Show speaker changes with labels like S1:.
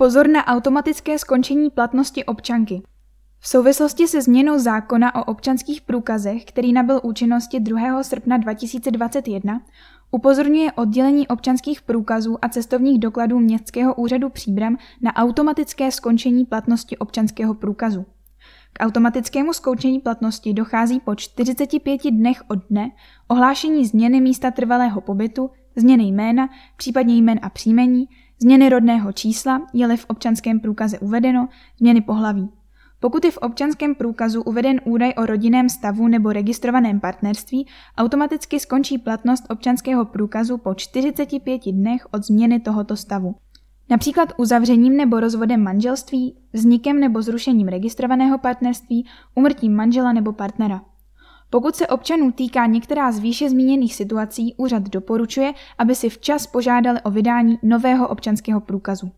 S1: Pozor na automatické skončení platnosti občanky. V souvislosti se změnou zákona o občanských průkazech, který nabyl účinnosti 2. srpna 2021, upozorňuje oddělení občanských průkazů a cestovních dokladů Městského úřadu Příbram na automatické skončení platnosti občanského průkazu. K automatickému skončení platnosti dochází po 45 dnech od dne ohlášení změny místa trvalého pobytu, změny jména, případně jmén a příjmení, změny rodného čísla, je-li v občanském průkaze uvedeno, změny pohlaví. Pokud je v občanském průkazu uveden údaj o rodinném stavu nebo registrovaném partnerství, automaticky skončí platnost občanského průkazu po 45 dnech od změny tohoto stavu. Například uzavřením nebo rozvodem manželství, vznikem nebo zrušením registrovaného partnerství, umrtím manžela nebo partnera. Pokud se občanů týká některá z výše zmíněných situací, úřad doporučuje, aby si včas požádali o vydání nového občanského průkazu.